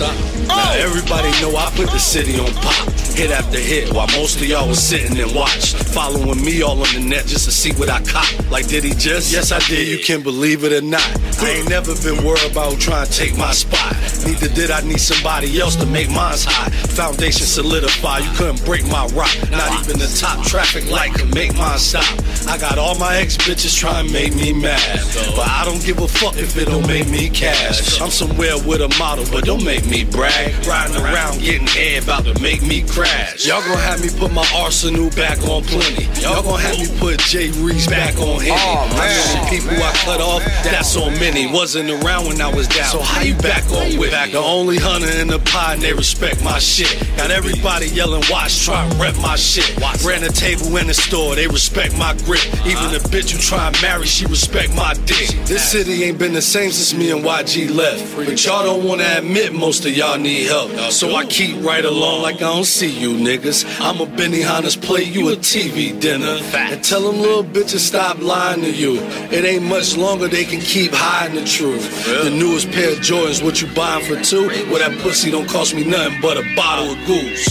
Now everybody know I put the city on pop, hit after hit, while most of y'all was sitting and watched. Following me all on the net just to see what I cop. Like, did he just? Yes, I did. You can believe it or not. I ain't never been worried about trying to take my spot. Neither did I need somebody else to make mine's high. Foundation solidified, you couldn't break my rock. Not even the top traffic light could make mine stop. I got all my ex bitches trying to make me mad. But I don't give a fuck if it don't make me cash. I'm somewhere with a model, but don't make me brag. Riding around getting head about to make me crash. Y'all gonna have me put my arsenal back on plenty. Y'all gonna have me put Jay Reese back on oh, Henny. Oh, the people I cut off, that's on many. Wasn't around when I was down. So how you back on with me? The only hunter in the pie and they respect my shit. Got everybody yelling, watch, try and rep my shit. Ran a table in the store, they respect my grip. Even the bitch you try and marry, she respect my dick. This city ain't been the same since me and YG left. But y'all don't wanna admit most of y'all need help. So I keep right along like I don't see you niggas. I'm a Benihana's plate, you a TV dinner. And tell them little bitches stop lying to you. It ain't much longer they can keep hiding the truth. The newest pair of Jordans, what you buying for two? Well, that pussy don't cost me nothing but a bottle of goose.